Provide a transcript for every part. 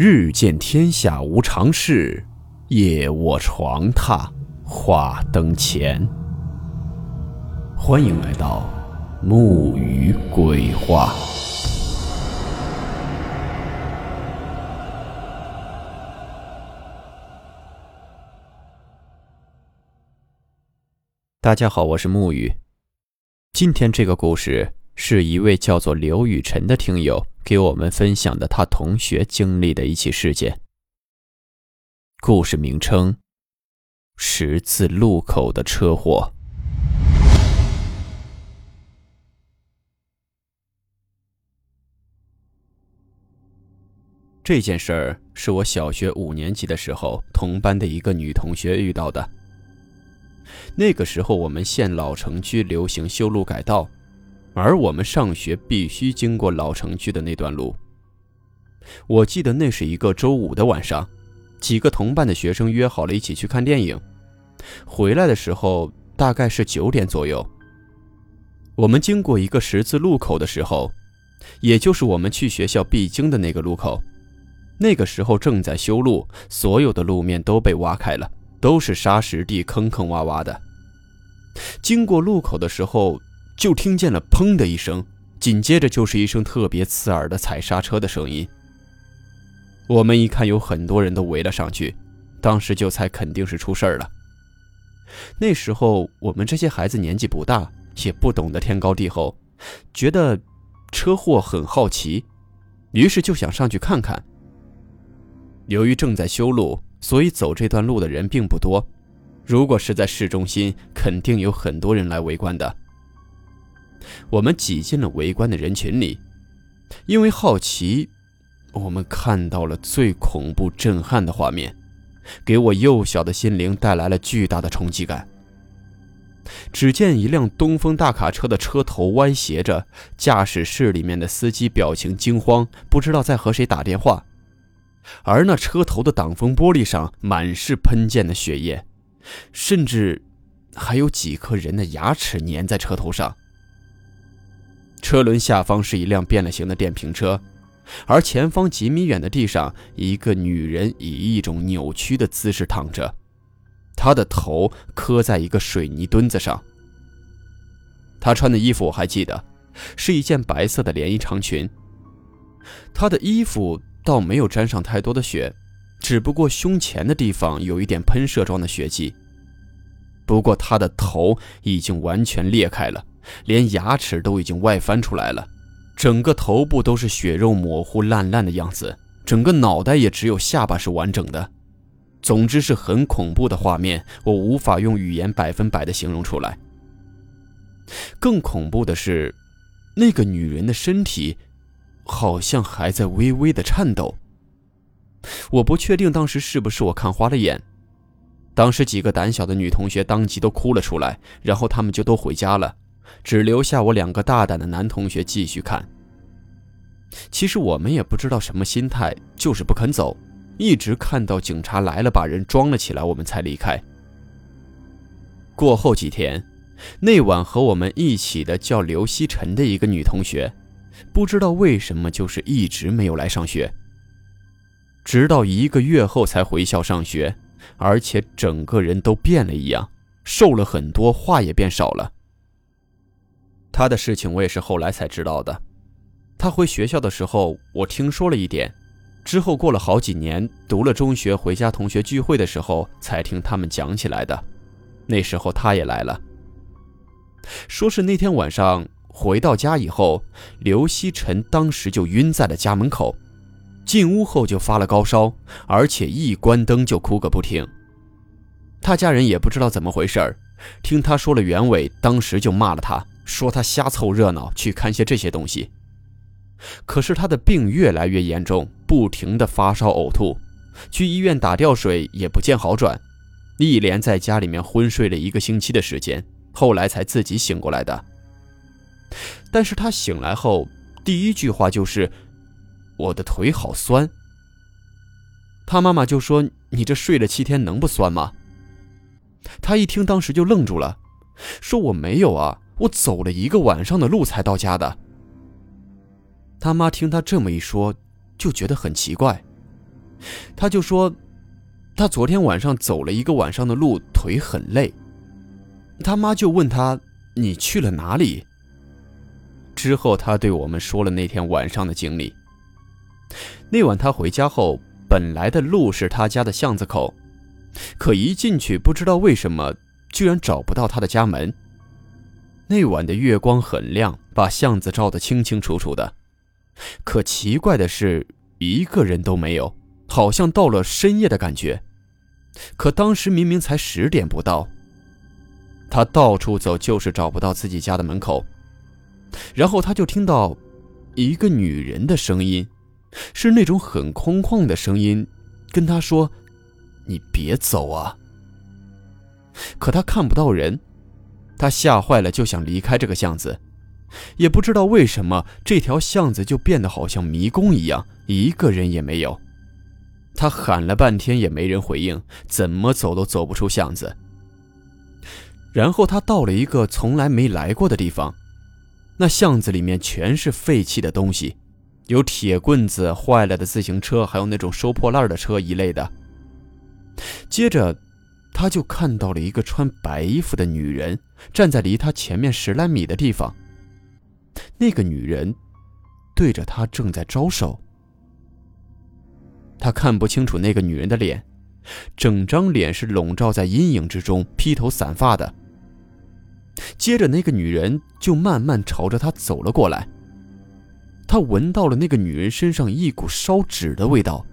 日见天下无常事，夜卧床榻话灯前。欢迎来到木鱼鬼话。大家好，我是木鱼。今天这个故事是一位叫做刘雨辰的听友给我们分享的他同学经历的一起事件。故事名称：十字路口的车祸。这件事儿是我小学五年级的时候，同班的一个女同学遇到的。那个时候，我们县老城区流行修路改道，而我们上学必须经过老城区的那段路。我记得那是一个周五的晚上，几个同班的学生约好了一起去看电影。回来的时候大概是九点左右。我们经过一个十字路口的时候，也就是我们去学校必经的那个路口，那个时候正在修路，所有的路面都被挖开了。都是沙石地，坑坑洼洼的。经过路口的时候，就听见了“砰”的一声，紧接着就是一声特别刺耳的踩刹车的声音。我们一看，有很多人都围了上去，当时就猜肯定是出事儿了。那时候我们这些孩子年纪不大，也不懂得天高地厚，觉得车祸很好奇，于是就想上去看看。由于正在修路。所以走这段路的人并不多，如果是在市中心，肯定有很多人来围观的。我们挤进了围观的人群里，因为好奇，我们看到了最恐怖、震撼的画面，给我幼小的心灵带来了巨大的冲击感。只见一辆东风大卡车的车头歪斜着，驾驶室里面的司机表情惊慌，不知道在和谁打电话。而那车头的挡风玻璃上满是喷溅的血液，甚至还有几颗人的牙齿粘在车头上。车轮下方是一辆变了形的电瓶车，而前方几米远的地上，一个女人以一种扭曲的姿势躺着，她的头磕在一个水泥墩子上。她穿的衣服我还记得，是一件白色的连衣长裙。她的衣服。倒没有沾上太多的血，只不过胸前的地方有一点喷射状的血迹。不过他的头已经完全裂开了，连牙齿都已经外翻出来了，整个头部都是血肉模糊、烂烂的样子，整个脑袋也只有下巴是完整的。总之是很恐怖的画面，我无法用语言百分百的形容出来。更恐怖的是，那个女人的身体。好像还在微微的颤抖。我不确定当时是不是我看花了眼。当时几个胆小的女同学当即都哭了出来，然后她们就都回家了，只留下我两个大胆的男同学继续看。其实我们也不知道什么心态，就是不肯走，一直看到警察来了，把人装了起来，我们才离开。过后几天，那晚和我们一起的叫刘希晨的一个女同学。不知道为什么，就是一直没有来上学。直到一个月后才回校上学，而且整个人都变了一样，瘦了很多，话也变少了。他的事情我也是后来才知道的。他回学校的时候，我听说了一点，之后过了好几年，读了中学，回家同学聚会的时候才听他们讲起来的。那时候他也来了，说是那天晚上。回到家以后，刘希晨当时就晕在了家门口，进屋后就发了高烧，而且一关灯就哭个不停。他家人也不知道怎么回事儿，听他说了原委，当时就骂了他，说他瞎凑热闹，去看些这些东西。可是他的病越来越严重，不停的发烧呕吐，去医院打吊水也不见好转，一连在家里面昏睡了一个星期的时间，后来才自己醒过来的。但是他醒来后，第一句话就是：“我的腿好酸。”他妈妈就说：“你这睡了七天，能不酸吗？”他一听，当时就愣住了，说：“我没有啊，我走了一个晚上的路才到家的。”他妈听他这么一说，就觉得很奇怪，他就说，他昨天晚上走了一个晚上的路，腿很累。他妈就问他：“你去了哪里？”之后，他对我们说了那天晚上的经历。那晚他回家后，本来的路是他家的巷子口，可一进去，不知道为什么，居然找不到他的家门。那晚的月光很亮，把巷子照得清清楚楚的。可奇怪的是，一个人都没有，好像到了深夜的感觉。可当时明明才十点不到。他到处走，就是找不到自己家的门口。然后他就听到一个女人的声音，是那种很空旷的声音，跟他说：“你别走啊。”可他看不到人，他吓坏了，就想离开这个巷子。也不知道为什么，这条巷子就变得好像迷宫一样，一个人也没有。他喊了半天也没人回应，怎么走都走不出巷子。然后他到了一个从来没来过的地方，那巷子里面全是废弃的东西，有铁棍子、坏了的自行车，还有那种收破烂的车一类的。接着，他就看到了一个穿白衣服的女人站在离他前面十来米的地方。那个女人对着他正在招手。他看不清楚那个女人的脸，整张脸是笼罩在阴影之中，披头散发的。接着，那个女人就慢慢朝着他走了过来。他闻到了那个女人身上一股烧纸的味道，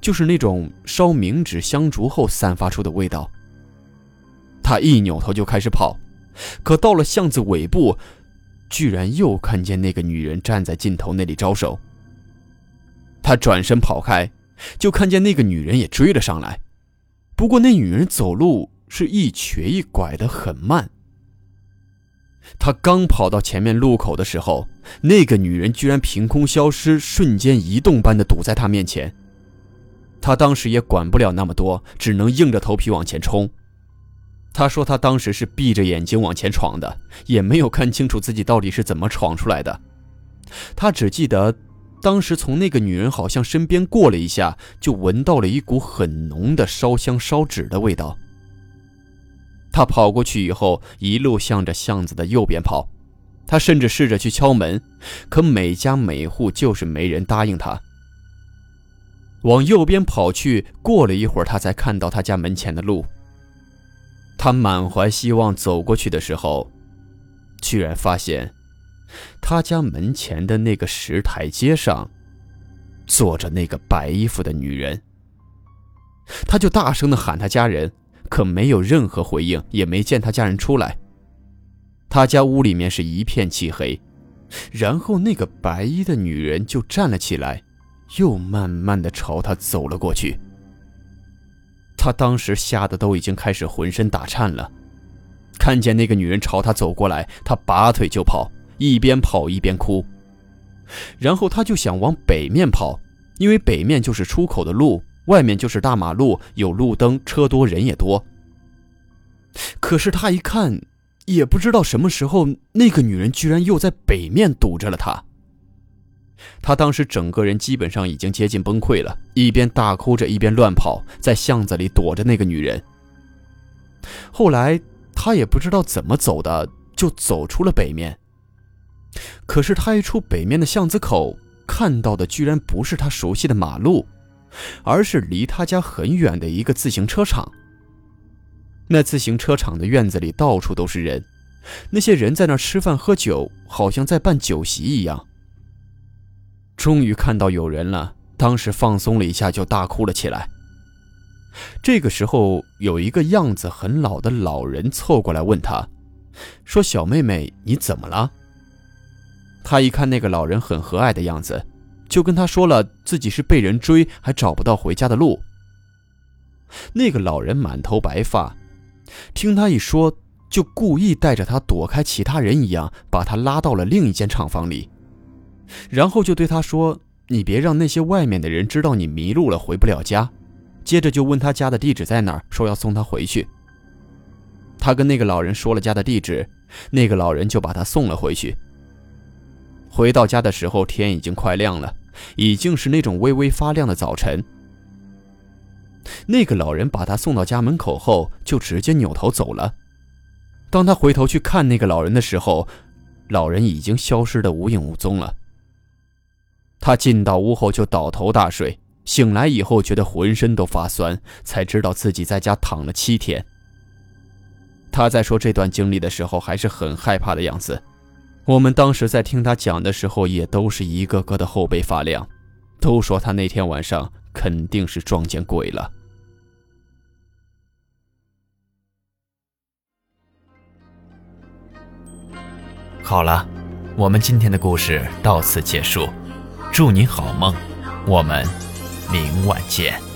就是那种烧冥纸香烛后散发出的味道。他一扭头就开始跑，可到了巷子尾部。居然又看见那个女人站在尽头那里招手。他转身跑开，就看见那个女人也追了上来。不过那女人走路是一瘸一拐的，很慢。他刚跑到前面路口的时候，那个女人居然凭空消失，瞬间移动般的堵在他面前。他当时也管不了那么多，只能硬着头皮往前冲。他说：“他当时是闭着眼睛往前闯的，也没有看清楚自己到底是怎么闯出来的。他只记得，当时从那个女人好像身边过了一下，就闻到了一股很浓的烧香烧纸的味道。他跑过去以后，一路向着巷子的右边跑。他甚至试着去敲门，可每家每户就是没人答应他。往右边跑去，过了一会儿，他才看到他家门前的路。”他满怀希望走过去的时候，居然发现他家门前的那个石台阶上坐着那个白衣服的女人。他就大声的喊他家人，可没有任何回应，也没见他家人出来。他家屋里面是一片漆黑，然后那个白衣的女人就站了起来，又慢慢的朝他走了过去。他当时吓得都已经开始浑身打颤了，看见那个女人朝他走过来，他拔腿就跑，一边跑一边哭。然后他就想往北面跑，因为北面就是出口的路，外面就是大马路，有路灯，车多人也多。可是他一看，也不知道什么时候，那个女人居然又在北面堵着了他。他当时整个人基本上已经接近崩溃了，一边大哭着，一边乱跑，在巷子里躲着那个女人。后来他也不知道怎么走的，就走出了北面。可是他一出北面的巷子口，看到的居然不是他熟悉的马路，而是离他家很远的一个自行车厂。那自行车厂的院子里到处都是人，那些人在那吃饭喝酒，好像在办酒席一样。终于看到有人了，当时放松了一下，就大哭了起来。这个时候，有一个样子很老的老人凑过来问他，说：“小妹妹，你怎么了？”他一看那个老人很和蔼的样子，就跟他说了自己是被人追，还找不到回家的路。那个老人满头白发，听他一说，就故意带着他躲开其他人一样，把他拉到了另一间厂房里。然后就对他说：“你别让那些外面的人知道你迷路了，回不了家。”接着就问他家的地址在哪儿，说要送他回去。他跟那个老人说了家的地址，那个老人就把他送了回去。回到家的时候，天已经快亮了，已经是那种微微发亮的早晨。那个老人把他送到家门口后，就直接扭头走了。当他回头去看那个老人的时候，老人已经消失的无影无踪了。他进到屋后就倒头大睡，醒来以后觉得浑身都发酸，才知道自己在家躺了七天。他在说这段经历的时候还是很害怕的样子，我们当时在听他讲的时候也都是一个个的后背发凉，都说他那天晚上肯定是撞见鬼了。好了，我们今天的故事到此结束。祝你好梦，我们明晚见。